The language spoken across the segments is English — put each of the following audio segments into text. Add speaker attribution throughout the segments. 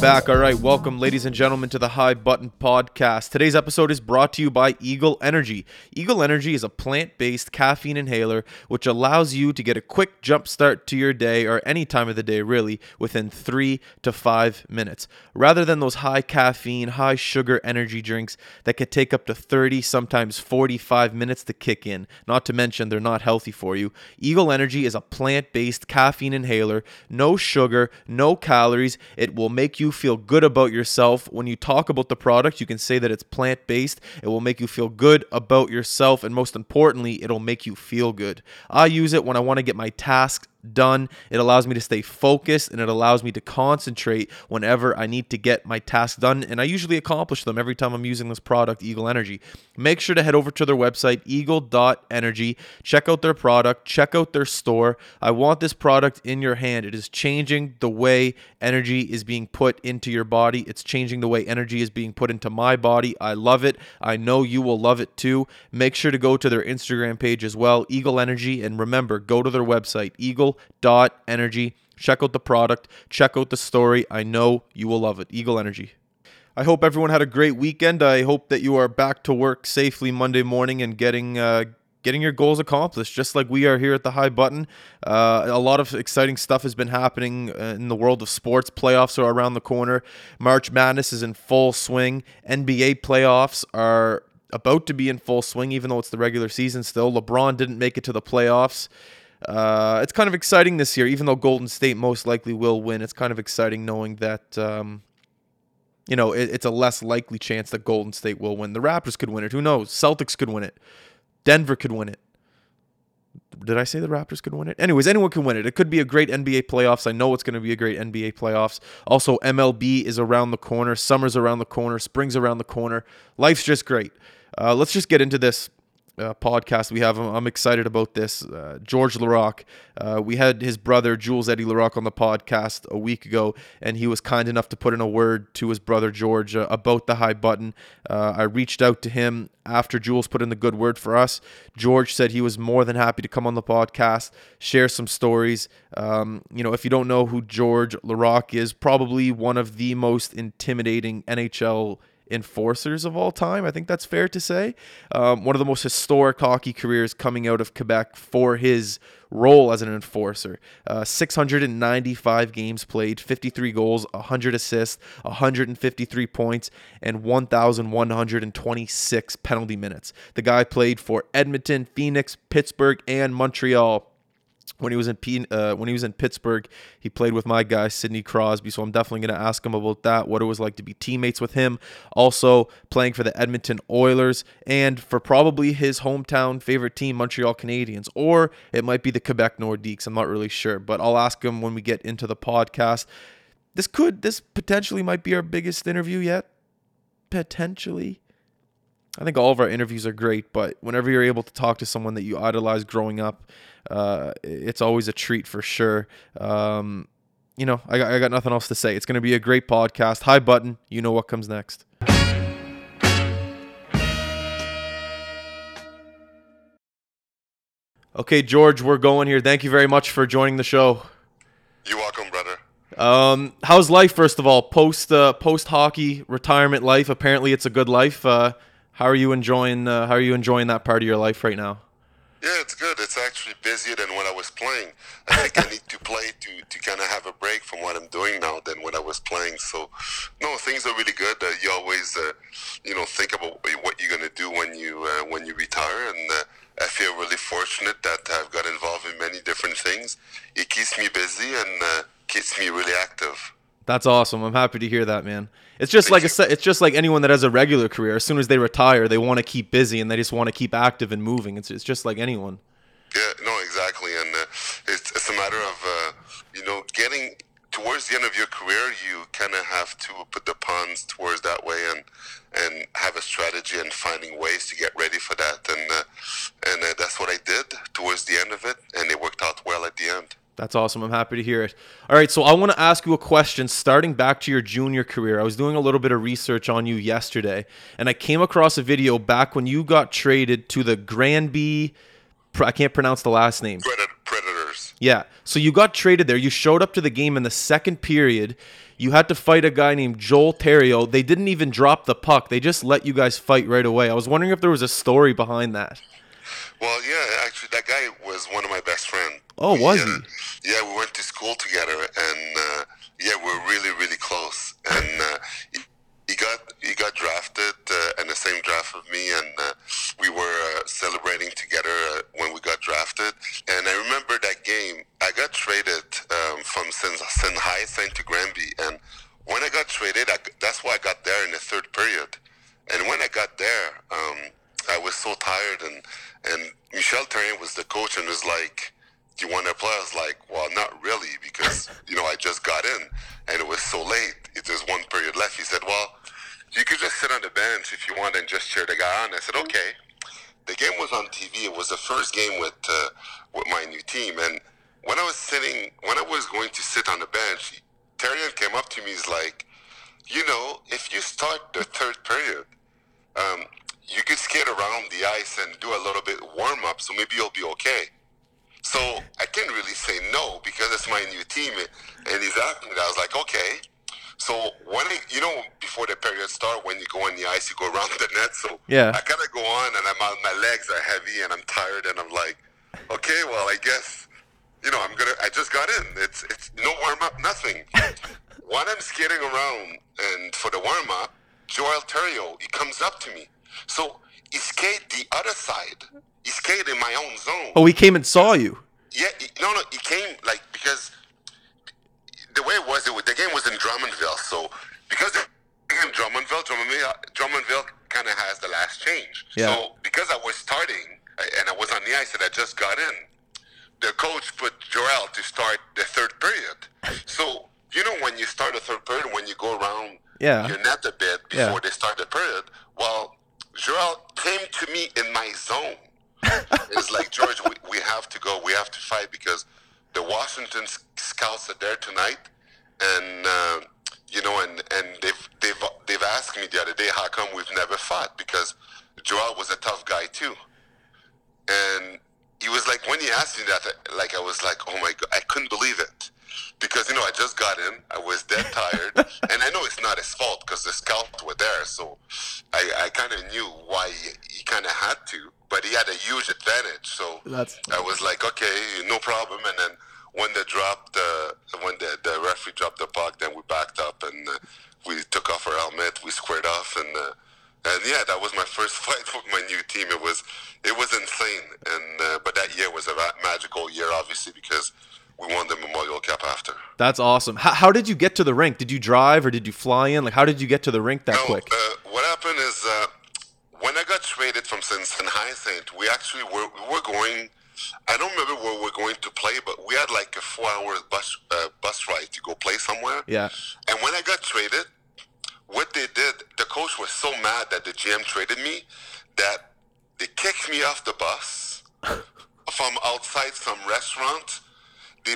Speaker 1: back. All right, welcome, ladies and gentlemen, to the High Button Podcast. Today's episode is brought to you by Eagle Energy. Eagle Energy is a plant based caffeine inhaler which allows you to get a quick jump start to your day or any time of the day, really, within three to five minutes. Rather than those high caffeine, high sugar energy drinks that could take up to 30, sometimes 45 minutes to kick in, not to mention they're not healthy for you, Eagle Energy is a plant based caffeine inhaler, no sugar, no calories. It will make you feel good about yourself. When you talk about the product, you can say that it's plant based. It will make you feel good about yourself. And most importantly, it'll make you feel good. I use it when I want to get my tasks done. It allows me to stay focused and it allows me to concentrate whenever I need to get my tasks done. And I usually accomplish them every time I'm using this product, Eagle Energy. Make sure to head over to their website, eagle.energy. Check out their product, check out their store. I want this product in your hand. It is changing the way energy is being put into your body, it's changing the way energy is being put into my body. I love it. I know you will love it too. Make sure to go to their Instagram page as well, Eagle Energy. And remember, go to their website, eagle.energy. Check out the product, check out the story. I know you will love it. Eagle Energy. I hope everyone had a great weekend. I hope that you are back to work safely Monday morning and getting uh, getting your goals accomplished, just like we are here at the High Button. Uh, a lot of exciting stuff has been happening uh, in the world of sports. Playoffs are around the corner. March Madness is in full swing. NBA playoffs are about to be in full swing, even though it's the regular season still. LeBron didn't make it to the playoffs. Uh, it's kind of exciting this year, even though Golden State most likely will win. It's kind of exciting knowing that, um, you know, it, it's a less likely chance that Golden State will win. The Raptors could win it. Who knows? Celtics could win it. Denver could win it. Did I say the Raptors could win it? Anyways, anyone can win it. It could be a great NBA playoffs. I know it's going to be a great NBA playoffs. Also, MLB is around the corner. Summer's around the corner. Spring's around the corner. Life's just great. Uh, let's just get into this uh, podcast we have. I'm, I'm excited about this. Uh, Georges Laraque. Uh, we had his brother Jules Edy Laraque on the podcast a week ago, and he was kind enough to put in a word to his brother George uh, about the high button. Uh, I reached out to him after Jules put in the good word for us. George said he was more than happy to come on the podcast, share some stories. Um, you know, if you don't know who Georges Laraque is, probably one of the most intimidating NHL enforcers of all time. I think that's fair to say. Um, one of the most historic hockey careers coming out of Quebec for his role as an enforcer. Uh, 695 games played, 53 goals, 100 assists, 153 points, and 1,126 penalty minutes. The guy played for Edmonton, Phoenix, Pittsburgh, and Montreal when he was in P, uh, when he was in Pittsburgh, he played with my guy Sidney Crosby. So I'm definitely going to ask him about that, what it was like to be teammates with him. Also playing for the Edmonton Oilers and for probably his hometown favorite team, Montreal Canadiens, or it might be the Quebec Nordiques. I'm not really sure, but I'll ask him when we get into the podcast. This could, this potentially might be our biggest interview yet. Potentially. I think all of our interviews are great, but whenever you're able to talk to someone that you idolized growing up, uh, it's always a treat for sure. Um, you know, I got, I got nothing else to say. It's going to be a great podcast. High button. You know what comes next. Okay, George, we're going here. Thank you very much for joining the show.
Speaker 2: You're welcome, brother.
Speaker 1: Um, how's life, first of all, post uh, post hockey retirement life? Apparently, it's a good life. Uh, how are you enjoying? Uh, how are you enjoying that part of your life right now?
Speaker 2: Yeah, it's good. It's actually busier than when I was playing. I think I need to play to, to kind of have a break from what I'm doing now than when I was playing. So, no, things are really good. Uh, you always, uh, you know, think about what you're gonna do when you uh, when you retire, and uh, I feel really fortunate that I've got involved in many different things. It keeps me busy and uh, keeps me really active.
Speaker 1: That's awesome. I'm happy to hear that, man. It's just like a, it's just like anyone that has a regular career. As soon as they retire, they want to keep busy and they just want to keep active and moving. It's it's just like anyone.
Speaker 2: Yeah, no, exactly, and uh, it's it's a matter of uh, you know getting towards the end of your career. You kind of have to put the pawns towards that way and and have a strategy and finding ways to get ready for that. And uh, and uh, that's what I did towards the end of it, and it worked out well at the end.
Speaker 1: That's awesome. I'm happy to hear it. All right, so I want to ask you a question starting back to your junior career. I was doing a little bit of research on you yesterday, and I came across a video back when you got traded to the Granby. I can't pronounce the last name.
Speaker 2: Predators.
Speaker 1: Yeah. So you got traded there. You showed up to the game in the second period. You had to fight a guy named Joel Theriault. They didn't even drop the puck. They just let you guys fight right away. I was wondering if there was a story behind that.
Speaker 2: Well, yeah, actually, that guy was one of my best friends.
Speaker 1: Oh, was
Speaker 2: uh,
Speaker 1: he?
Speaker 2: Yeah, we went to school together, and uh, yeah, we're really, really close. And uh, he, he got he got drafted uh, in the same draft with me, and uh, we were uh, celebrating together uh, when we got drafted. And I remember that game. I got traded um, from. High Saint to Granby, and when I got traded, I, that's why I got there in the third period. And when I got there, um, I was so tired, and and Michel Therrien was the coach, and was like, "Do you want to play?" I was like, "Well, not really, because you know I just got in, and it was so late. It was one period left." He said, "Well, you could just sit on the bench if you want and just cheer the guy on." I said, "Okay." The game was on TV. It was the first game with uh, with my new team, and when I was sitting, when I was going to sit on the bench, Therrien came up to me. He's like, "You know, if you start the third period." Um, you could skate around the ice and do a little bit warm up, so maybe you'll be okay. So I can't really say no because it's my new team, and he's asking me that. I was like, okay. So when I, you know, before the period start, when you go on the ice, you go around the net. So
Speaker 1: Yeah.
Speaker 2: I kind of go on, and I'm on, my legs are heavy, and I'm tired, and I'm like, okay, well, I guess, you know, I'm gonna. I just got in. It's it's no warm up, nothing. when I'm skating around, and for the warm up, Joel Theriault, he comes up to me. So he skated the other side. He skated in my own zone.
Speaker 1: Oh, he came and saw you.
Speaker 2: Yeah, he, no, no, he came like because the way it was, it the game was in Drummondville. So because the game in Drummondville, Drummondville, Drummondville kind of has the last change.
Speaker 1: Yeah.
Speaker 2: So because I was starting and I was on the ice and I just got in, the coach put Joel to start the third period. So you know when you start the third period, when you go around
Speaker 1: Yeah.
Speaker 2: your net a bit before
Speaker 1: Yeah.
Speaker 2: they start the period, well, Joel came to me in my zone. It's like George, we, we have to go. We have to fight because the Washington scouts are there tonight, and uh, you know, and and they've they've they've asked me the other day how come we've never fought because Joel was a tough guy too, and he was like when he asked me that, like I was like, oh my god, I couldn't believe it. Because you know, I just got in, I was dead tired, and I know it's not his fault because the scouts were there. So I, I kind of knew why he, he kind of had to, but he had a huge advantage. So
Speaker 1: That's-
Speaker 2: I was like, okay, no problem. And then when they dropped, uh, when the, the referee dropped the puck, then we backed up and uh, we took off our helmet, we squared off, and uh, and yeah, that was my first fight with my new team. It was it was insane, and uh, but that year was a magical year, obviously, because we won the Memorial Cup after.
Speaker 1: That's awesome. How, how did you get to the rink? Did you drive or did you fly in? Like, how did you get to the rink that
Speaker 2: No,
Speaker 1: quick?
Speaker 2: Uh, what happened is uh, when I got traded from Saint, we actually were we were going. I don't remember where we're going to play, but we had like a four-hour bus uh, bus ride to go play somewhere.
Speaker 1: Yeah.
Speaker 2: And when I got traded, what they did, the coach was so mad that the GM traded me that they kicked me off the bus from outside some restaurant. They,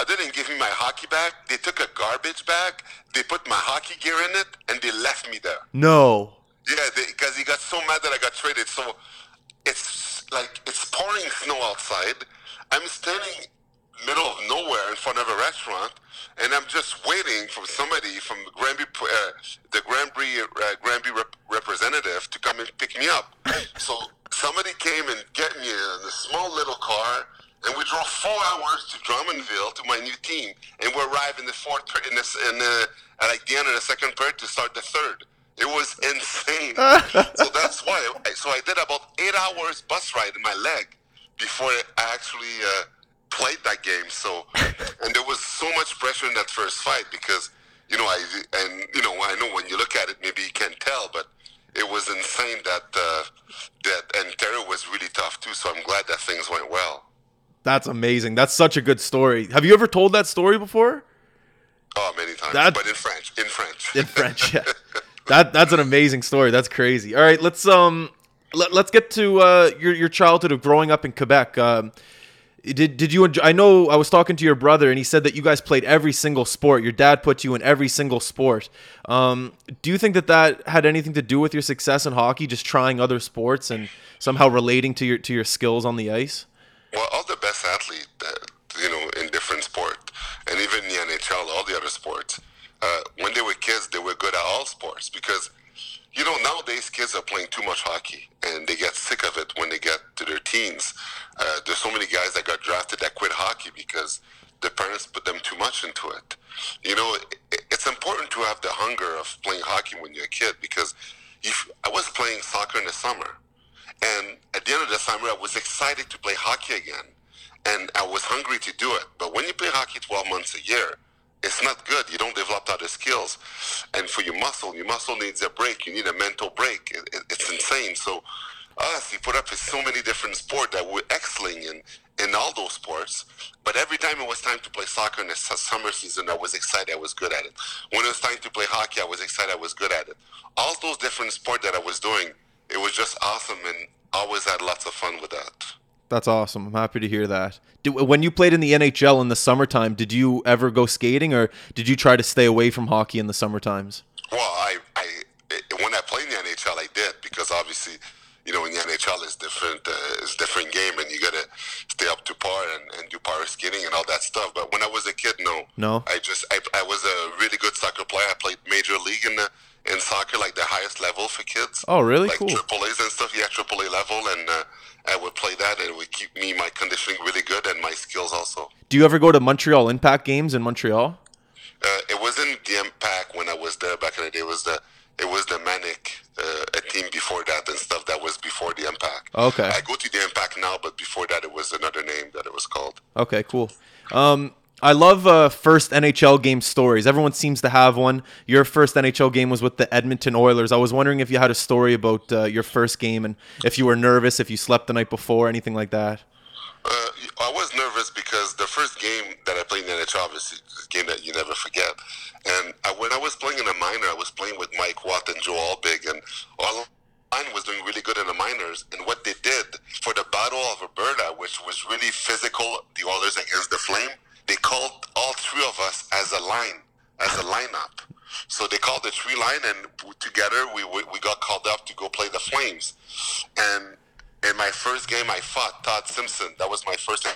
Speaker 2: I didn't give me my hockey bag. They took a garbage bag. They put my hockey gear in it, and they left me there.
Speaker 1: No.
Speaker 2: Yeah, because he got so mad that I got traded. So it's like it's pouring snow outside. I'm standing middle of nowhere in front of a restaurant, and I'm just waiting for somebody from the Granby, uh, the Granby, uh, Granby rep- representative to come and pick me up. so somebody came and get me in a small little car, and we drove four hours to Drummondville to my new team, and we arrived in the fourth in, in the, at like the end of the second period to start the third. It was insane. so that's why. So I did about eight hours bus ride in my leg before I actually uh, played that game. So, and there was so much pressure in that first fight because, you know, I and you know, I know when you look at it, maybe you can't tell, but it was insane that uh, that and Terry was really tough too. So I'm glad that things went well.
Speaker 1: That's amazing. That's such a good story. Have you ever told that story before?
Speaker 2: Oh, many times,
Speaker 1: That-
Speaker 2: but in French. In French.
Speaker 1: In French, yeah. That that's an amazing story. That's crazy. All right, let's um let, let's get to uh your your childhood of growing up in Quebec. Um did did you enjoy, I know I was talking to your brother and he said that you guys played every single sport. Your dad put you in every single sport. Um do you think that that had anything to do with your success in hockey just trying other sports and somehow relating to your to your skills on the ice?
Speaker 2: Well, all the best athletes, you know, in different sport and even the NHL, all the other sports. Uh, when they were kids, they were good at all sports because, you know, nowadays kids are playing too much hockey and they get sick of it when they get to their teens. Uh, there's so many guys that got drafted that quit hockey because the parents put them too much into it. You know, it, it's important to have the hunger of playing hockey when you're a kid because if I was playing soccer in the summer, and at the end of the summer, I was excited to play hockey again, and I was hungry to do it. But when you play hockey 12 months a year, it's not good. You don't develop other skills. And for your muscle, your muscle needs a break. You need a mental break. It, it, it's insane. So us, we put up with so many different sports that we're excelling in, in all those sports. But every time it was time to play soccer in the summer season, I was excited. I was good at it. When it was time to play hockey, I was excited. I was good at it. All those different sports that I was doing, it was just awesome, and always had lots of fun with that.
Speaker 1: That's awesome. I'm happy to hear that. Did, when you played in the NHL in the summertime, did you ever go skating, or did you try to stay away from hockey in the summer times?
Speaker 2: Well, I, I when I played in the NHL, I did because obviously, you know, in the NHL it's different, uh, it's a different game, and you gotta stay up to par and, and do power skating and all that stuff. But when I was a kid, no,
Speaker 1: no,
Speaker 2: I just I, I was a really good soccer player. I played major league in the in soccer, like the highest level for kids.
Speaker 1: Oh, really?
Speaker 2: Like
Speaker 1: cool.
Speaker 2: Triple A's and stuff. Yeah, Triple A level, and uh, I would play that, and it would keep me my conditioning really good and my skills also.
Speaker 1: Do you ever go to Montreal Impact games in Montreal?
Speaker 2: Uh, it wasn't the Impact when I was there back in the day. It was the it was the Manic, uh, a team before that and stuff. That was before the Impact.
Speaker 1: Okay.
Speaker 2: I go to the Impact now, but before that, it was another name that it was called.
Speaker 1: Okay, cool. Um, I love uh, first NHL game stories. Everyone seems to have one. Your first NHL game was with the Edmonton Oilers. I was wondering if you had a story about uh, your first game and if you were nervous, if you slept the night before, anything like that.
Speaker 2: Uh, I was nervous because the first game that I played in the NHL, obviously, is a game that you never forget. And I, when I was playing in the minor, I was playing with Mike Watt and Joe Hulbig, and all mine was doing really good in the minors. And what they did for the Battle of Alberta, which was really physical, the Oilers against the Flame, they called all three of us as a line, as a lineup. So they called the three line, and together we, we, we got called up to go play the Flames. And in my first game, I fought Todd Simpson. That was my first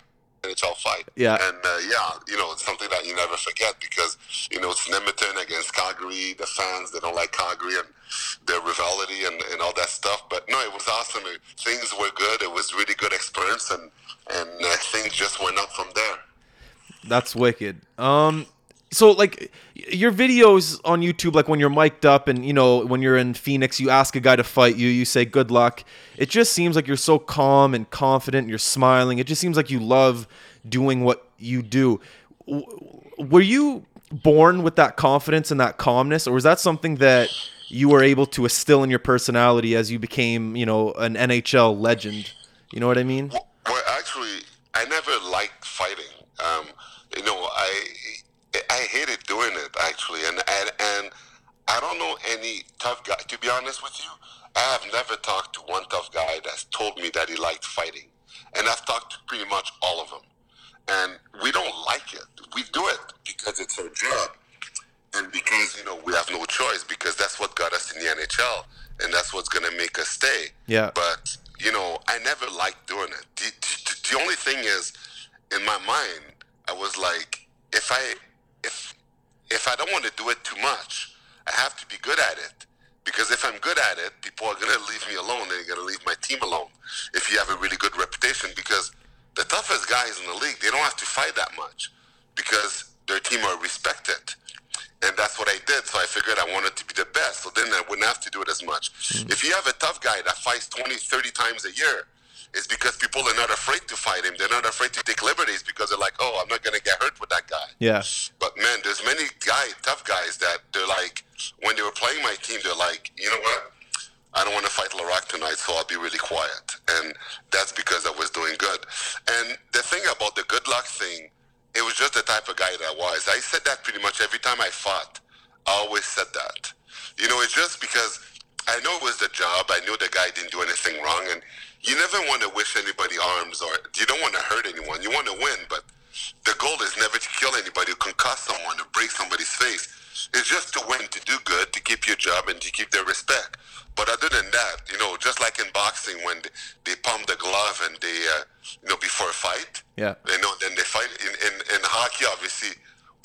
Speaker 2: NHL fight.
Speaker 1: Yeah.
Speaker 2: And uh, yeah, you know, it's something that you never forget because you know it's Edmonton against Calgary. The fans they don't like Calgary and their rivalry and, and all that stuff. But no, it was awesome. It, things were good. It was really good experience, and and uh, things just went up from there.
Speaker 1: That's wicked. Um, so like your videos on YouTube, like when you're mic'd up and you know when you're in Phoenix, you ask a guy to fight you, you say good luck. It just seems like you're so calm and confident. And you're smiling. It just seems like you love doing what you do. Were you born with that confidence and that calmness, or was that something that you were able to instill in your personality as you became, you know, an NHL legend? You know what I mean?
Speaker 2: Well, well actually, I never liked fighting. Um, you know, I I hated doing it actually, and and and I don't know any tough guy. To be honest with you, I have never talked to one tough guy that's told me that he liked fighting, and I've talked to pretty much all of them, and we don't like it. We do it because it's our job, and because you know we have no choice because that's what got us in the NHL, and that's what's gonna make us stay.
Speaker 1: Yeah.
Speaker 2: But you know, I never liked doing it. The, only thing is, in my mind, I was like, if I if if I don't want to do it too much, I have to be good at it. Because if I'm good at it, people are gonna leave me alone. They're gonna leave my team alone. If you have a really good reputation, because the toughest guys in the league, they don't have to fight that much, because their team are respected. And that's what I did. So I figured I wanted to be the best. So then I wouldn't have to do it as much. Mm-hmm. If you have a tough guy that fights 20, 30 times a year, it's because people are not afraid to fight him. They're not afraid to take liberties because they're like, oh, I'm not going to get hurt with that guy.
Speaker 1: Yeah.
Speaker 2: But man, there's many guy, tough guys that they're like, when they were playing my team, they're like, you know what? I don't want to fight Laraque tonight, so I'll be really quiet. And that's because I was doing good. And the thing about the good luck thing, it was just the type of guy that I was. I said that pretty much every time I fought. I always said that. You know, it's just because I know it was the job. I knew the guy didn't do anything wrong. And you never want to wish anybody harms or you don't want to hurt anyone. You want to win, but the goal is never to kill anybody, to concuss someone, to break somebody's face. It's just to win, to do good, to keep your job, and to keep their respect. But other than that, you know, just like in boxing, when they, pump the glove and they, uh, you know, before a fight,
Speaker 1: yeah,
Speaker 2: you know, then they fight. In, in, in hockey, obviously,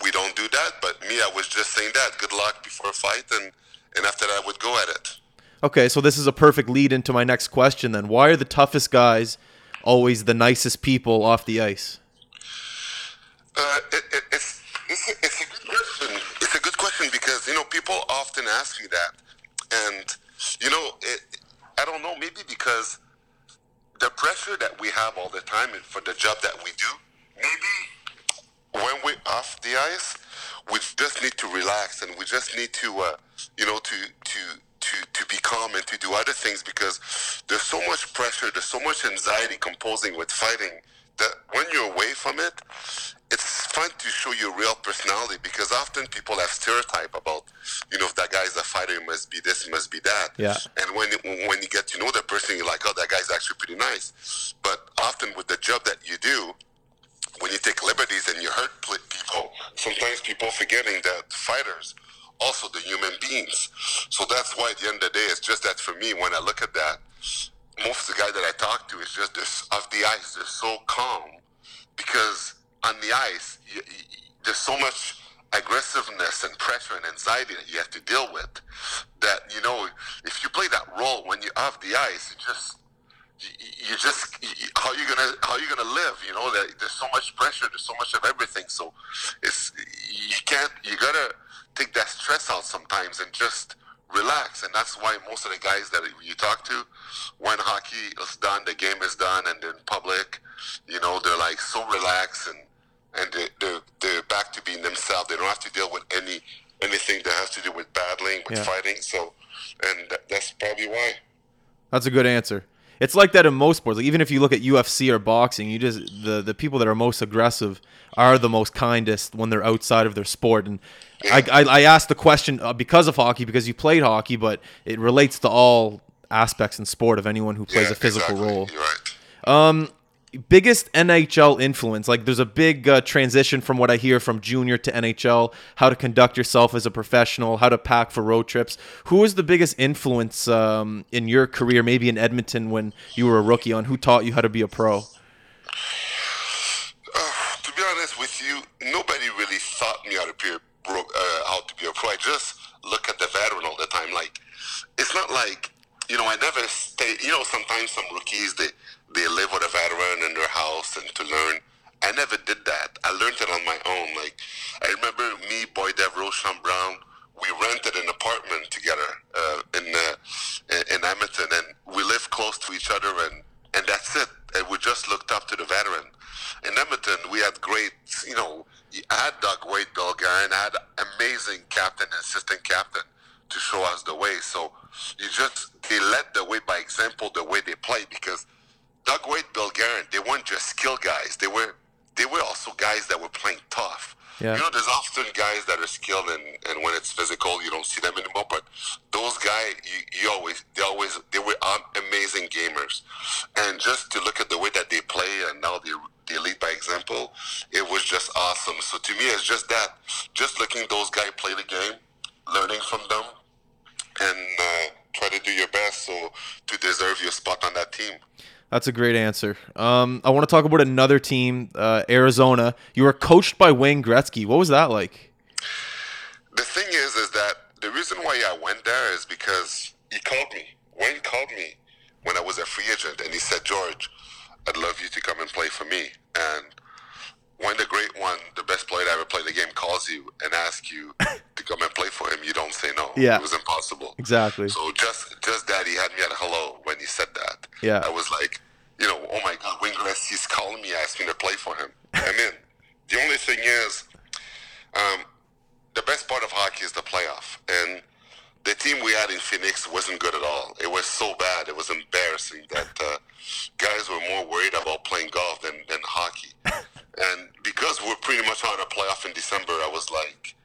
Speaker 2: we don't do that. But me, I was just saying that. Good luck before a fight, and and after that, I would go at it.
Speaker 1: Okay, so this is a perfect lead into my next question then. Why are the toughest guys always the nicest people off the ice?
Speaker 2: Uh, it, it, it's, it's, it's a good question. It's a good question because, you know, people often ask me that. And, you know, it, I don't know, maybe because the pressure that we have all the time for the job that we do, maybe when we're off the ice, we just need to relax and we just need to, uh, you know, to, to, to, to be calm and to do other things because there's so much pressure, there's so much anxiety composing with fighting that when you're away from it, it's fun to show your real personality because often people have stereotype about, you know, if that guy's a fighter, he must be this, he must be that.
Speaker 1: Yeah.
Speaker 2: And when when you get to know the person, you're like, oh, that guy's actually pretty nice. But often with the job that you do, when you take liberties and you hurt people, sometimes people forgetting that fighters also the human beings. So that's why at the end of the day, it's just that for me, when I look at that, most of the guy that I talk to is just this off the ice. They're so calm because on the ice, you, you, there's so much aggressiveness and pressure and anxiety that you have to deal with that you know if you play that role when you're off the ice, you just you just how you gonna how you gonna live you know there's so much pressure there's so much of everything so it's you can't you gotta take that stress out sometimes and just relax and that's why most of the guys that you talk to when hockey is done the game is done and in public you know they're like so relaxed and and they're, they're, they're back to being themselves they don't have to deal with any anything that has to do with battling with
Speaker 1: Yeah.
Speaker 2: fighting so and that, that's probably why
Speaker 1: That's a good answer. It's like that in most sports. Like even if you look at UFC or boxing, you just the the people that are most aggressive are the most kindest when they're outside of their sport. And I I, I asked the question uh, because of hockey because you played hockey, but it relates to all aspects in sport of anyone who plays
Speaker 2: Yeah,
Speaker 1: a physical
Speaker 2: exactly.
Speaker 1: role.
Speaker 2: right
Speaker 1: Um, biggest NHL influence. Like, there's a big uh, transition from what I hear from junior to NHL. How to conduct yourself as a professional. How to pack for road trips. Who was the biggest influence um, in your career? Maybe in Edmonton when you were a rookie. On who taught you how to be a pro?
Speaker 2: Uh, to be honest with you, nobody really taught me how to be a pro, uh, how to be a pro. I just look at the veteran all the time. Like, it's not like you know. I never stay. You know, sometimes some rookies they they live with a veteran in their house and to learn. I never did that. I learned it on my own. Like, I remember me, Boyd Devereaux, Sean Brown. We rented an apartment together uh, in uh, in Edmonton, and we lived close to each other, and and that's it. And we just looked up to the veteran. In Edmonton, we had great, you know, I had Doug Weight, Bill Guerin, I had amazing captain assistant captain to show us the way. So you just, they led the way by example, the way they play, because Doug Weight, they weren't just skill guys. They were, they were also guys that were playing tough.
Speaker 1: Yeah.
Speaker 2: You know, there's often guys that are skilled, and, and when it's physical, you don't see them anymore. But those guys, you, you always, they always, they were um, amazing gamers. And just to look at the way that they play, and now they they lead by example, it was just awesome. So to me, it's just that, just looking those guys play the game, learning from them, and uh, try to do your best so to deserve your spot on that team.
Speaker 1: That's a great answer. Um, I want to talk about another team, uh, Arizona. You were coached by Wayne Gretzky. What was that like?
Speaker 2: The thing is, is that the reason why I went there is because he called me. Wayne called me when I was a free agent, and he said, George, I'd love you to come and play for me. And when the great one, the best player that ever played the game, calls you and asks you to come and play for him, you don't say no.
Speaker 1: Yeah.
Speaker 2: It was impossible.
Speaker 1: Exactly.
Speaker 2: So just just that he had me at hello when he said that.
Speaker 1: Yeah.
Speaker 2: I was like, you know, oh my God, Wayne Gretzky's calling me, asking me to play for him. I'm in. The only thing is, um, the best part of hockey is the playoff, and the team we had in Phoenix wasn't good at all. It was so bad, it was embarrassing that uh, guys were more worried about playing golf than, than hockey. and because we're pretty much on a playoff in December, I was like,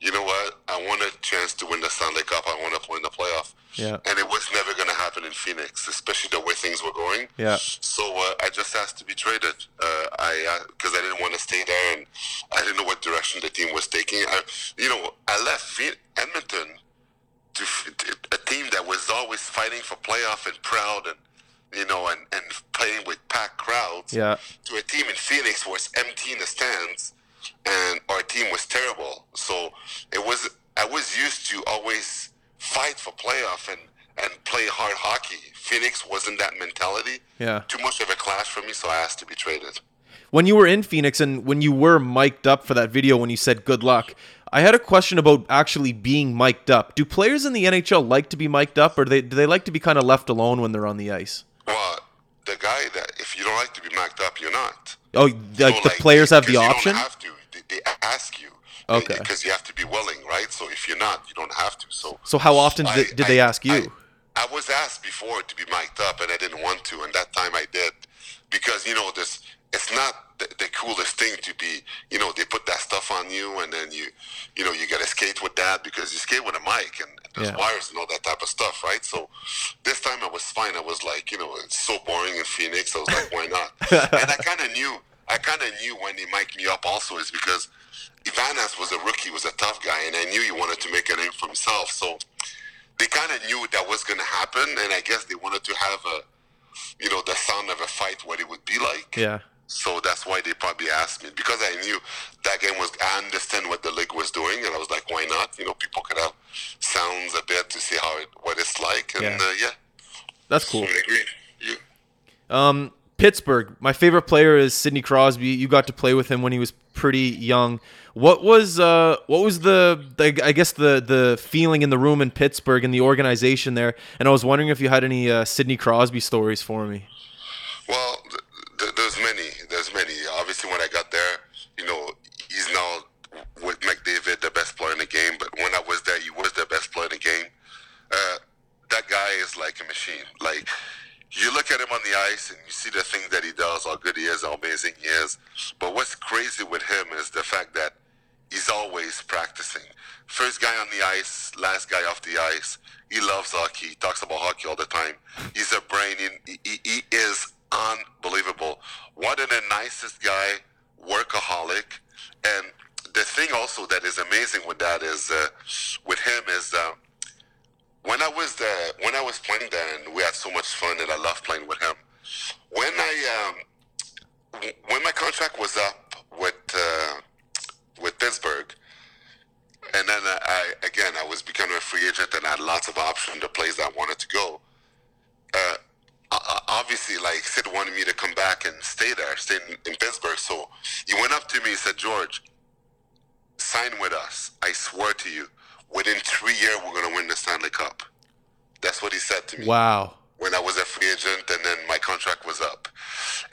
Speaker 2: you know what? I want a chance to win the Stanley Cup. I want to play in the playoff.
Speaker 1: Yeah.
Speaker 2: And it was never going to happen in Phoenix, especially the way things were going.
Speaker 1: Yeah.
Speaker 2: So uh, I just asked to be traded. Uh, I because I didn't want to stay there, and I didn't know what direction the team was taking. I, you know, I left Edmonton to, f- to a team that was always fighting for playoff and proud, and you know, and, and playing with packed crowds.
Speaker 1: Yeah.
Speaker 2: To a team in Phoenix where it's empty in the stands, and our team was terrible. So it was I was used to always fight for playoff and and play hard hockey. Phoenix wasn't that mentality.
Speaker 1: Yeah.
Speaker 2: Too much of a clash for me, so I asked to be traded.
Speaker 1: When you were in Phoenix and when you were mic'd up for that video when you said good luck, I had a question about actually being mic'd up. Do players in the NHL like to be mic'd up or do they do they like to be kind of left alone when they're on the ice?
Speaker 2: Well, the guy that if you don't like to be mic'd up, you're not.
Speaker 1: Oh, like
Speaker 2: So,
Speaker 1: the players have the option?
Speaker 2: don't have to. They, they ask you.
Speaker 1: Okay.
Speaker 2: Because you have to be willing, right? So if you're not, you don't have to. So
Speaker 1: So how often
Speaker 2: I-
Speaker 1: did, did they ask you?
Speaker 2: I, I was asked before to be mic'd up, and I didn't want to, and that time I did, because you know this. It's not the, the coolest thing to be. You know, they put that stuff on you, and then you, you know, you got to skate with that because you skate with a mic and there's
Speaker 1: Yeah.
Speaker 2: wires and all that type of stuff, right? So this time I was fine. I was like, you know, it's so boring in Phoenix. I was like, why not? and I kind of knew. I kind of knew when they mic'd me up also is because Ivanans was a rookie, was a tough guy, and I knew he wanted to make a name for himself. So they kind of knew that was going to happen, and I guess they wanted to have a, you know, the sound of a fight, what it would be like.
Speaker 1: Yeah.
Speaker 2: So that's why they probably asked me because I knew that game was. I understand what the league was doing, and I was like, why not? You know, people could have sounds a bit to see how it, what it's like, and
Speaker 1: Yeah.
Speaker 2: uh, yeah,
Speaker 1: That's cool.
Speaker 2: I agree. You,
Speaker 1: Um, Pittsburgh. My favorite player is Sidney Crosby. You got to play with him when he was pretty young. What was uh what was the, the I guess the the feeling in the room in Pittsburgh and the organization there? And I was wondering if you had any uh, Sidney Crosby stories for me.
Speaker 2: Well, th- th- there's many. Obviously, when I got there, you know, he's now with McDavid, the best player in the game. But when I was there, he was the best player in the game. Uh, that guy is like a machine. Like you look at him on the ice and you see the things that he does, how good he is, how amazing he is. But what's crazy with him is the fact that he's always practicing. First guy on the ice, last guy off the ice. He loves hockey. He talks about hockey all the time. He's a brain. He, he, he is unbelievable. One of the nicest guy, workaholic. And the thing also that is amazing with that is, uh, with him is, uh, when I was there, when I was playing there, and we had so much fun, and I loved playing with him. When I, um, when my contract was up with uh, with Pittsburgh, and then I, again I was becoming a free agent, and I had lots of options to places I wanted to go. Uh, obviously, like Sid wanted me to come back and stay there, stay in, in Pittsburgh. So he went up to me and said, "George, sign with us. I swear to you, within three years, we're gonna win the Stanley Cup." That's what he said to me
Speaker 1: Wow.
Speaker 2: when I was a free agent, and then my contract was up.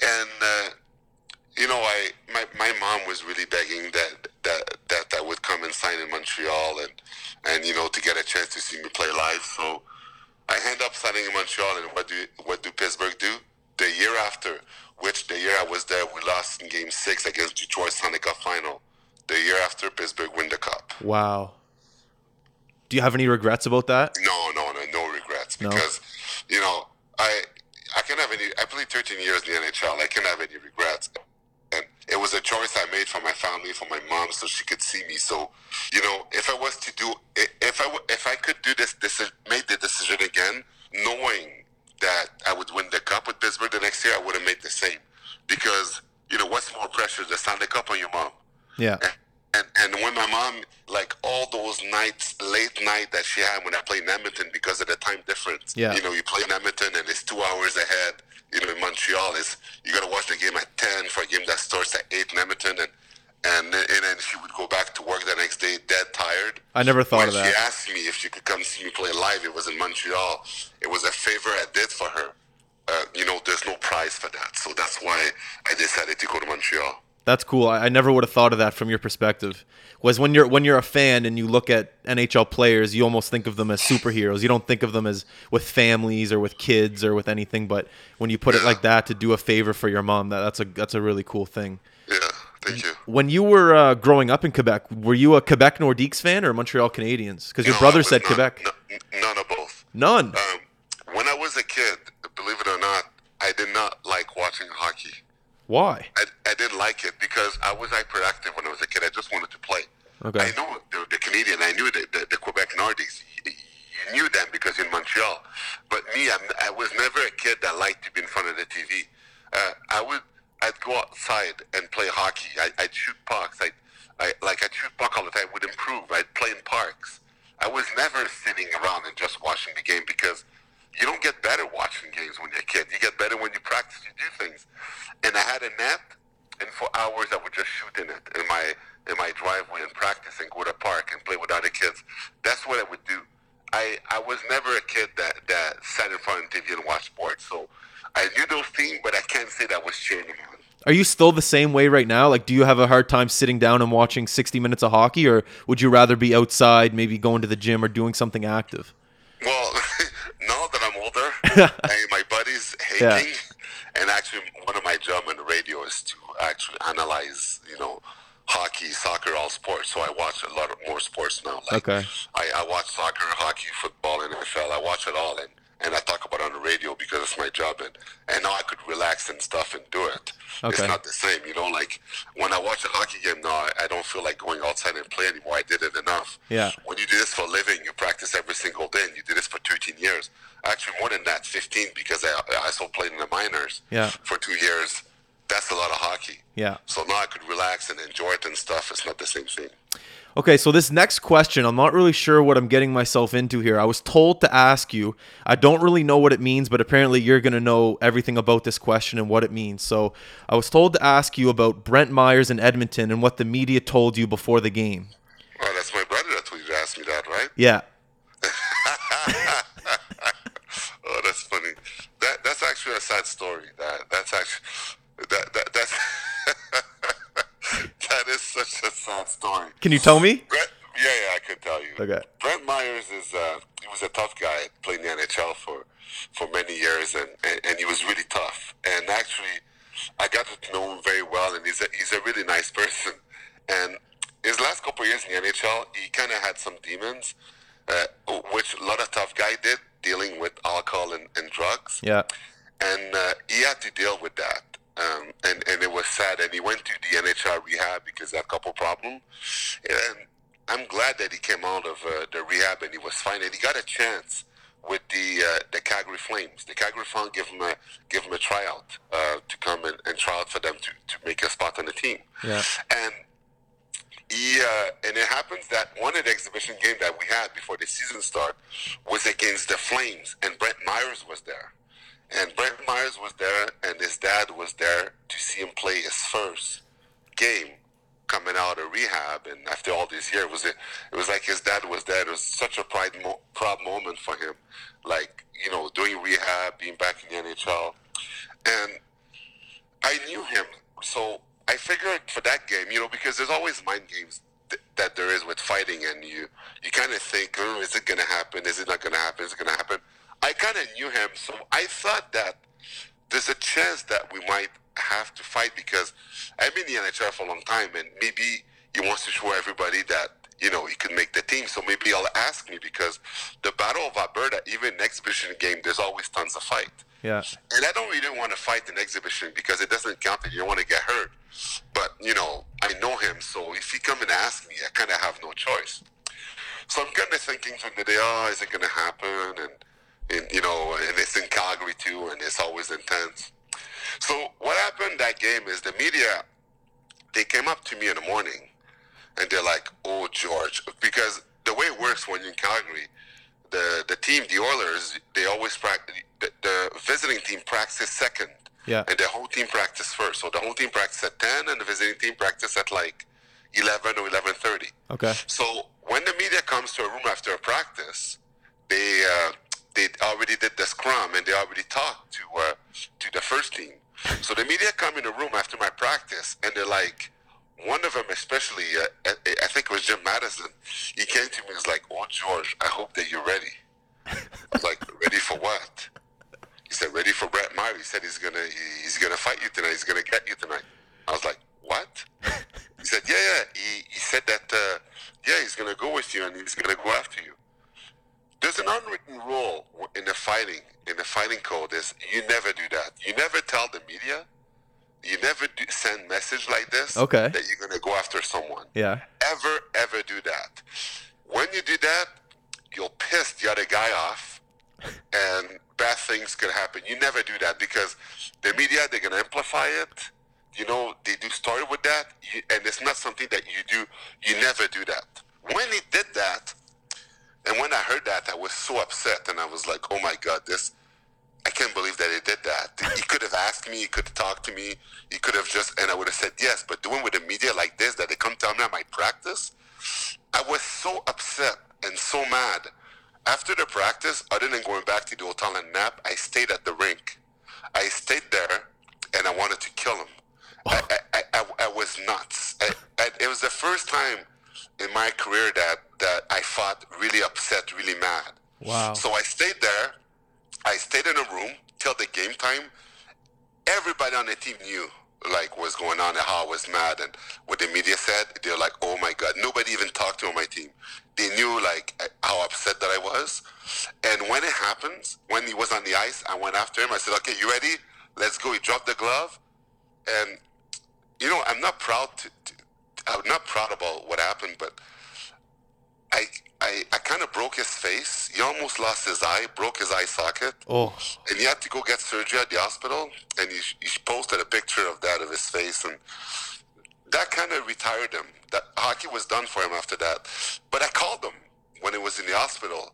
Speaker 2: And uh, you know, I my, my mom was really begging that that that I would come and sign in Montreal, and and you know to get a chance to see me play live. So I end up signing in Montreal, and what do what do Pittsburgh do? The year after, which the year I was there, we lost in Game Six against Detroit Stanley Cup final. The year after, Pittsburgh win the cup.
Speaker 1: Wow. Do you have any regrets about that?
Speaker 2: No, no, no, no regrets
Speaker 1: No?
Speaker 2: because you know I I can't have any. I played 13 years in the NHL. I can't have any regrets, and it was a choice I made for my family, for my mom, so she could see me. So you know, if I was to do, if I if I could do this, this made the decision again, knowing that I would win the cup with Pittsburgh the next year, I would have made the same because you know what's more pressure, the Stanley Cup or your mom?
Speaker 1: Yeah.
Speaker 2: And and when my mom, like all those nights, late night that she had when I played in Edmonton because of the time difference.
Speaker 1: Yeah.
Speaker 2: You know, you play in Edmonton and it's two hours ahead. You know, in Montreal is you got to watch the game at ten for a game that starts at eight in Edmonton, and and then- and then she would go back to work the next day dead tired.
Speaker 1: I never thought
Speaker 2: when
Speaker 1: of that.
Speaker 2: she asked me if she could come see me play live, it was in Montreal. It was a favor I did for her. Uh, you know, there's no prize for that, so that's why I decided to go to Montreal.
Speaker 1: That's cool. I, I never would have thought of that from your perspective. Was when you're when you're a fan and you look at NHL players, you almost think of them as superheroes. You don't think of them as with families or with kids or with anything. But when you put it like that to do a favor for your mom, that, that's a that's a really cool thing.
Speaker 2: Yeah, thank you.
Speaker 1: When you were uh, growing up in Quebec, were you a Quebec Nordiques fan or Montreal Canadiens? Because your
Speaker 2: No,
Speaker 1: brother said
Speaker 2: none-
Speaker 1: Quebec.
Speaker 2: n- none of both.
Speaker 1: None.
Speaker 2: Um, when I was a kid, believe it or not, I did not like watching hockey.
Speaker 1: Why?
Speaker 2: I, I didn't like it because I was hyperactive when I was a kid. I just wanted to play.
Speaker 1: Okay.
Speaker 2: I know the, the Canadian. I knew the, the, the Quebec Nordiques. You, you knew them because in Montreal. But me, I'm, I was never a kid that liked to be in front of the TV. Uh, I would. I'd go outside and play hockey. I, I'd shoot pucks. I, I like I'd shoot puck all the time. Would improve. I'd play in parks. I was never sitting around and just watching the game because you don't get better watching games when you're a kid. You get better when you practice. You do things. And I had a net, and for hours I would just shoot in it in my in my driveway and practice and go to park and play with other kids. That's what I would do. I, I was never a kid that, that sat in front of TV and watched sports. So I knew those things, but I can't say that was changing.
Speaker 1: Are you still the same way right now? Like, do you have a hard time sitting down and watching 60 minutes of hockey, or would you rather be outside, maybe going to the gym or doing something active?
Speaker 2: Well, now that I'm older, I, my buddy's hating, yeah. and actually, one of my jobs on the radio is to actually analyze, you know, hockey, soccer, all sports. So I watch a lot of more sports now.
Speaker 1: Like okay.
Speaker 2: I, I watch soccer, hockey, football, and NFL. I watch it all, and and I talk about it on the radio because it's my job, and and now I could relax and stuff and do it. Okay. It's not the same, you know. Like when I watch a hockey game now, I, I don't feel like going outside and play anymore. I did it enough.
Speaker 1: Yeah.
Speaker 2: When you do this for a living, you practice every single day, and you did this for 13 years. Actually, more than that, 15 because I I also played in the minors.
Speaker 1: Yeah.
Speaker 2: For two years that's a lot of hockey.
Speaker 1: Yeah.
Speaker 2: So now I could relax and enjoy it and stuff. It's not the same thing.
Speaker 1: Okay, so this next question, I'm not really sure what I'm getting myself into here. I was told to ask you. I don't really know what it means, but apparently you're going to know everything about this question and what it means. So I was told to ask you about Brantt Myhres in Edmonton and what the media told you before the game.
Speaker 2: Oh, that's my brother that told you to ask me that, right?
Speaker 1: Yeah.
Speaker 2: oh, that's funny. That that's actually a sad story. That that's actually that, that that's that is such a sad story.
Speaker 1: Can you tell me?
Speaker 2: Brantt, yeah, yeah, I could tell you.
Speaker 1: Okay.
Speaker 2: Brantt Myhres is uh, he was a tough guy playing the NHL for for many years, and, and, and he was really tough. And actually, I got to know him very well, and he's a, he's a really nice person. And his last couple of years in the NHL, he kind of had some demons, uh, which a lot of tough guy did, dealing with alcohol and, and drugs.
Speaker 1: Yeah.
Speaker 2: And uh, he had to deal with that um, and and it was sad. And he went to the NHR rehab because had a couple problems. And I'm glad that he came out of uh, the rehab and he was fine. And he got a chance with the uh, the Calgary Flames. The Calgary Flames give him a give him a tryout uh, to come and, and try out for them to, to make a spot on the team.
Speaker 1: Yeah.
Speaker 2: And he uh, and it happens that one of the exhibition games that we had before the season start was against the Flames, and Brantt Myhres was there. And Brantt Myhres was there, and his dad was there to see him play his first game coming out of rehab. And after all these years, it was it, it was like his dad was there. It was such a pride mo- proud moment for him, like you know, doing rehab, being back in the NHL, and I knew him, so I figured for that game, you know, because there's always mind games th- that there is with fighting, and you you kind of think, oh, is it going to happen? Is it not going to happen? Is it going to happen? I kind of knew him, so I thought that there's a chance that we might have to fight because I've been in the NHL for a long time, and maybe he wants to show everybody that you know he can make the team. So maybe he'll ask me because the Battle of Alberta, even an exhibition game, there's always tons of fight.
Speaker 1: Yeah.
Speaker 2: And I don't really want to fight an exhibition because it doesn't count and you don't want to get hurt. But you know, I know him, so if he come and ask me, I kind of have no choice. So I'm kind of thinking from the day, oh, is it going to happen? And in, you know, and it's in Calgary too, and it's always intense. So what happened that game is the media, they came up to me in the morning, and they're like, "Oh, George," because the way it works when you're in Calgary, the the team, the Oilers, they always practice. The, the visiting team practice second,
Speaker 1: yeah,
Speaker 2: and the whole team practice first. So the whole team practice at ten, and the visiting team practice at like eleven or eleven thirty.
Speaker 1: Okay.
Speaker 2: So when the media comes to a room after a practice, they uh, they already did the scrum and they already talked to uh, to the first team. So the media come in the room after my practice and they're like, one of them especially, uh, I think it was Jim Matheson. He came to me and was like, "Oh George, I hope that you're ready." I was like, "Ready for what?" He said, "Ready for Brent Meyer." He said he's gonna he's gonna fight you tonight. He's gonna get you tonight. I was like, "What?" He said, "Yeah, yeah." He, he said that uh, yeah, he's gonna go with you and he's gonna go after you. There's an unwritten rule in the fighting, in the fighting code is you never do that. You never tell the media, you never do, send message like this
Speaker 1: okay.
Speaker 2: that you're gonna go after someone.
Speaker 1: Yeah.
Speaker 2: Ever, ever do that. When you do that, you'll piss the other guy off, and bad things could happen. You never do that because the media they're gonna amplify it, you know, they do story with that, and it's not something that you do. You never do that. When he did that, and when I heard that, I was so upset, and I was like, "Oh my God, this! I can't believe that he did that. He could have asked me, he could have talked to me, he could have just, and I would have said yes. But doing with the media like this, that they come me at my practice, I was so upset and so mad. After the practice, other than going back to the hotel and nap, I stayed at the rink. I stayed there, and I wanted to kill him. I, I, I, I was nuts. It was the first time in my career that, that I fought really upset, really mad.
Speaker 1: Wow.
Speaker 2: So I stayed there. I stayed in a room till the game time. Everybody on the team knew like what's going on and how I was mad and what the media said. They're like, "Oh my god!" Nobody even talked to on my team. They knew like how upset that I was. And when it happens, when he was on the ice, I went after him. I said, "Okay, you ready? Let's go." He dropped the glove, and you know, I'm not proud to, to I'm not proud about what happened, but I I, I kind of broke his face. He almost lost his eye, broke his eye socket,
Speaker 1: Oh,
Speaker 2: and he had to go get surgery at the hospital. And he, he posted a picture of that of his face, and that kind of retired him. That hockey was done for him after that. But I called him when he was in the hospital.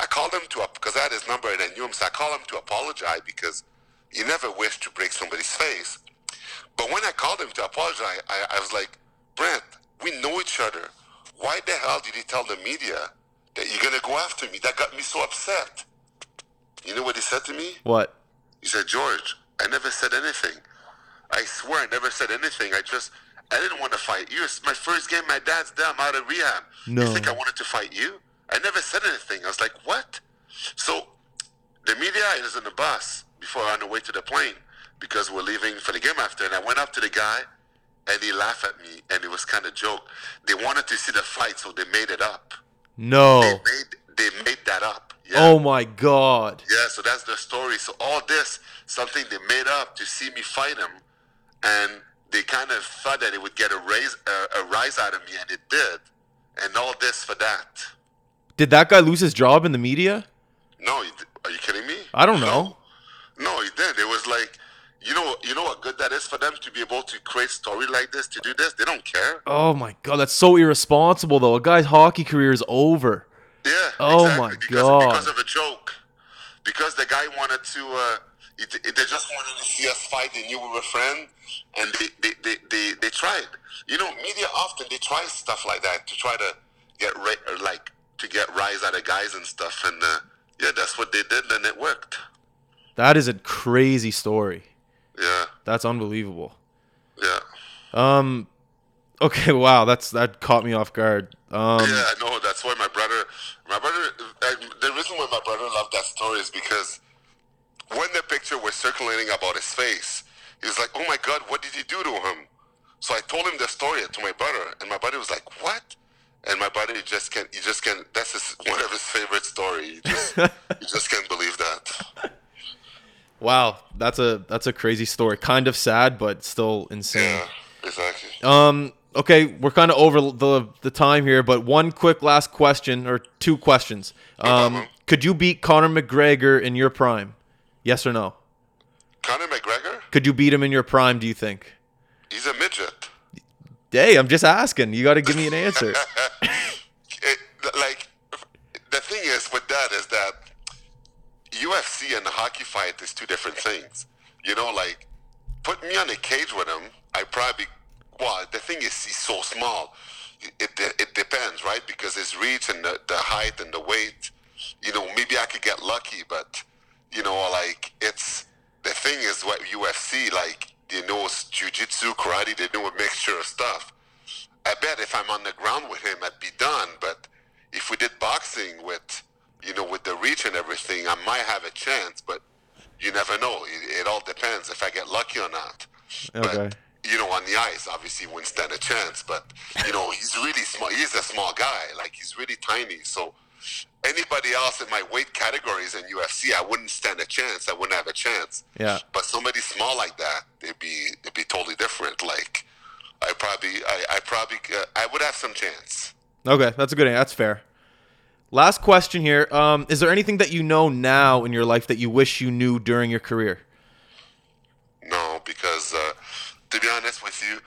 Speaker 2: I called him to because I had his number and I knew him, so I called him to apologize because you never wish to break somebody's face. But when I called him to apologize, I, I was like, Brantt, we know each other. Why the hell did he tell the media that you're gonna go after me? That got me so upset. You know what he said to me?
Speaker 1: what?
Speaker 2: He said, Georges, I never said anything. I swear I never said anything. I just, I didn't want to fight you. It's my first game. My dad's dead. I'm out of rehab.
Speaker 1: No.
Speaker 2: You think I wanted to fight you? I never said anything. I was like, what? So the media is in the bus before on the way to the plane because we're leaving for the game after. And I went up to the guy and he laughed at me and it was kind of joke. They wanted to see the fight, so they made it up. They
Speaker 1: No.
Speaker 2: made, they made that up. Yeah.
Speaker 1: Oh my god.
Speaker 2: Yeah, so that's the story. So all this, something they made up to see me fight him, and they kind of thought that it would get a raise, uh, a rise out of me, and it did. And all this for that.
Speaker 1: Did that guy lose his job in the media?
Speaker 2: No, are you kidding me?
Speaker 1: I don't know.
Speaker 2: No, no, he didn't. It was like, you know, you know what good that is for them to be able to create story like this, to do this. They don't care.
Speaker 1: Oh my god, that's so irresponsible though. A guy's hockey career is over.
Speaker 2: Yeah.
Speaker 1: Oh
Speaker 2: exactly,
Speaker 1: my
Speaker 2: because,
Speaker 1: God.
Speaker 2: Because of a joke. Because the guy wanted to. Uh, it, it- they just wanted to see us fight. They knew we were friends, and they they, they, they they tried. You know, media often they try stuff like that to try to get ra- like to get rise out of guys and stuff. And uh, yeah, that's what they did, and it worked.
Speaker 1: That is a crazy story.
Speaker 2: Yeah,
Speaker 1: That's unbelievable.
Speaker 2: yeah,
Speaker 1: Um okay, wow, that's that caught me off guard. Um
Speaker 2: yeah. I know. That's why my brother, my brother. The reason why my brother loved that story is because when the picture was circulating about his face, he was like, "Oh my God, what did you do to him?" So I told him the story to my brother, and my brother was like, "What?" And my brother just can't. He just can't. That's his, one of his favorite story. He just, he just can't believe that.
Speaker 1: Wow, that's a that's a crazy story. Kind of sad but still insane.
Speaker 2: Yeah, exactly.
Speaker 1: Um okay, we're kind of over the the time here, but one quick last question or two questions. Um
Speaker 2: problem.
Speaker 1: could you beat Conor McGregor in your prime? Yes or no?
Speaker 2: Conor McGregor,
Speaker 1: Could you beat him in your prime, do you think?
Speaker 2: he's a midget.
Speaker 1: Hey, I'm just asking. You got to give me an answer.
Speaker 2: it, like the thing is with that is that UFC and the hockey fight is two different things. You know, like put me on a cage with him, I probably well the thing is he's so small. It, it, it depends, right? Because his reach and the, the height and the weight, you know, maybe I could get lucky, but you know, like it's the thing is what UFC like they know it's jujitsu, karate, they know a mixture of stuff. I bet if I'm on the ground with him, I'd be done. But if we did boxing with, you know, with the reach and everything, I might have a chance. But you never know. It, it all depends if I get lucky or not.
Speaker 1: Okay.
Speaker 2: But, you know, on the ice, obviously, he wouldn't stand a chance. But you know, he's really small. He's a small guy. Like he's really tiny. So anybody else in my weight categories in UFC, I wouldn't stand a chance. I wouldn't have a chance.
Speaker 1: Yeah.
Speaker 2: But somebody small like that, it'd be it'd be totally different. Like I probably I, I probably uh, I would have some chance.
Speaker 1: Okay, that's a good answer. That's fair. Last question here. Um, is there anything that you know now in your life that you wish you knew during your career?
Speaker 2: No, because uh, to be honest with you,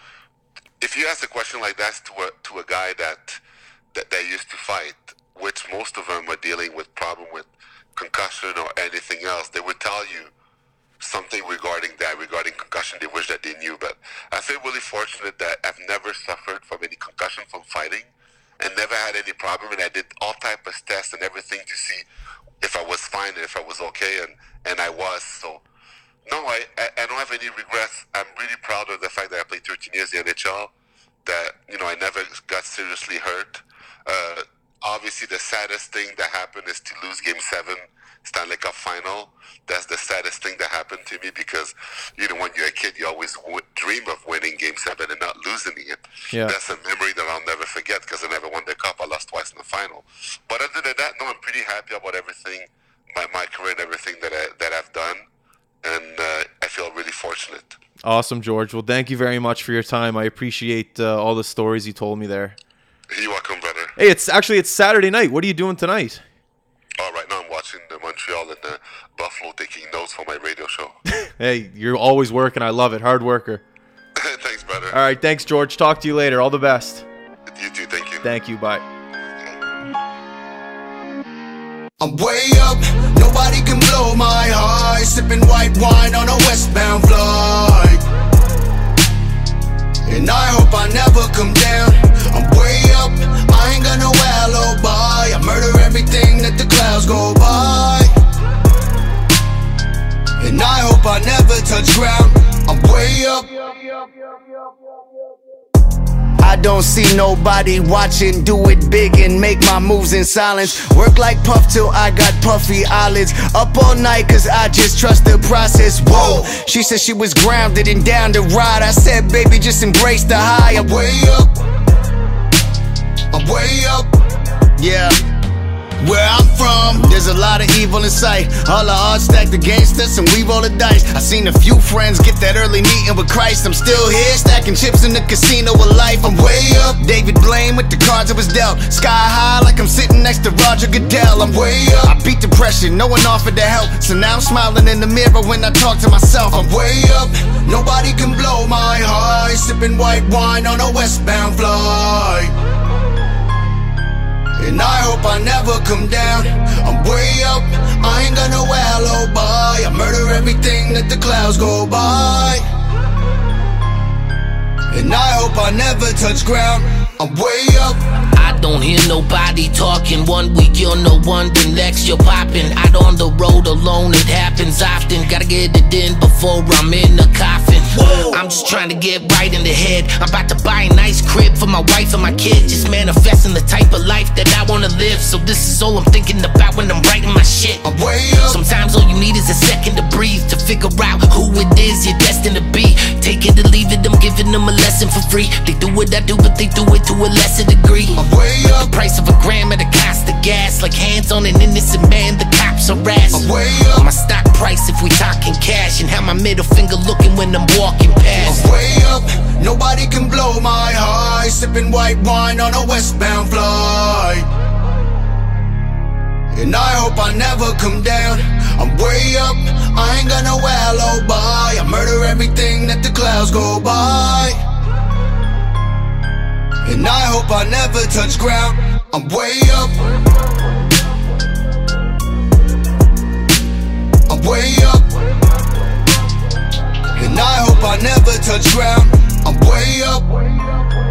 Speaker 2: if you ask a question like that to a to a guy that that they used to fight, which most of them are dealing with problem with concussion or anything else, they would tell you something regarding that, regarding concussion. They wish that they knew, but I feel really fortunate that I've never suffered from any concussion from fighting, and never had any problem. And I did all type of tests and everything to see if I was fine and if I was okay, and and I was. So no, I I, don't have any regrets. I'm really proud of the fact that I played 13 years in the NHL. That you know I never got seriously hurt. Uh, obviously, the saddest thing that happened is to lose Game Seven Stanley Cup final. That's the saddest thing that happened to me because, you know, when you're a kid, you always w- dream of winning Game Seven and not losing it.
Speaker 1: Yeah.
Speaker 2: That's a memory that I'll never forget because I never won the cup. I lost twice in the final. But other than that, no, I'm pretty happy about everything, my my career and everything that I that I've done, and uh, I feel really fortunate.
Speaker 1: Awesome, Georges. Well, thank you very much for your time. I appreciate uh, all the stories you told me there.
Speaker 2: You're welcome, brother.
Speaker 1: Hey, it's actually it's Saturday night. What are you doing tonight?
Speaker 2: All right, now I'm watching the Montreal and the Buffalo taking notes for my radio show.
Speaker 1: Hey, you're always working. I love it. Hard worker.
Speaker 2: Thanks, brother.
Speaker 1: All right, thanks, Georges. Talk to you later. All the best.
Speaker 2: You too. Thank you.
Speaker 1: Thank you. Bye.
Speaker 3: I'm way up, nobody can blow my high. Sipping white wine on a westbound flight. And I hope I never come down. I'm way up, I ain't got no alibi. I murder everything that the clouds go by. And I hope I never touch ground. I'm way up. I don't see nobody watching. Do it big and make my moves in silence. Work like Puff till I got puffy eyelids. Up all night cause I just trust the process. Whoa, she said she was grounded and down to ride. I said, baby, just embrace the high. I'm way up. Way up. Yeah. Where I'm from, there's a lot of evil in sight. All the odds stacked against us, and we roll the dice. I seen a few friends get that early meeting with Christ. I'm still here, stacking chips in the casino with life. I'm way up. David Blaine with the cards I was dealt. Sky high, like I'm sitting next to Roger Goodell. I'm way up. I beat depression, no one offered to help. So now I'm smiling in the mirror when I talk to myself. I'm way up. Nobody can blow my high. Sipping white wine on a westbound flight. And I hope I never come down. I'm way up, I ain't got no alibi. I murder everything that the clouds go by. And I hope I never touch ground. I'm way up.
Speaker 4: Don't hear nobody talking. One week you're no one, the next you're popping. Out on the road alone, it happens often. Gotta get it in before I'm in the coffin. I'm just trying to get right in the head. I'm about to buy a nice crib for my wife and my kid. Just manifesting the type of life that I wanna live. So this is all I'm thinking about when I'm writing my shit.
Speaker 3: I'm way up.
Speaker 4: Sometimes all you need is a second to breathe to figure out who it is you're destined to be. Take it or leave it, I'm giving them a lesson for free. They do what I do, but they do it to a lesser degree.
Speaker 3: Way
Speaker 4: The
Speaker 3: up.
Speaker 4: price of a gram of the cost of gas, like hands on an innocent man, the cops harass.
Speaker 3: Way up.
Speaker 4: My stock price if we talking cash, and how my middle finger looking when I'm walking past.
Speaker 3: I'm way up. Nobody can blow my high. Sipping white wine on a westbound flight. And I hope I never come down. I'm way up. I ain't got no alibi. I murder everything that the clouds go by. And I hope I never touch ground. I'm way up. I'm way up. And I hope I never touch ground. I'm way up.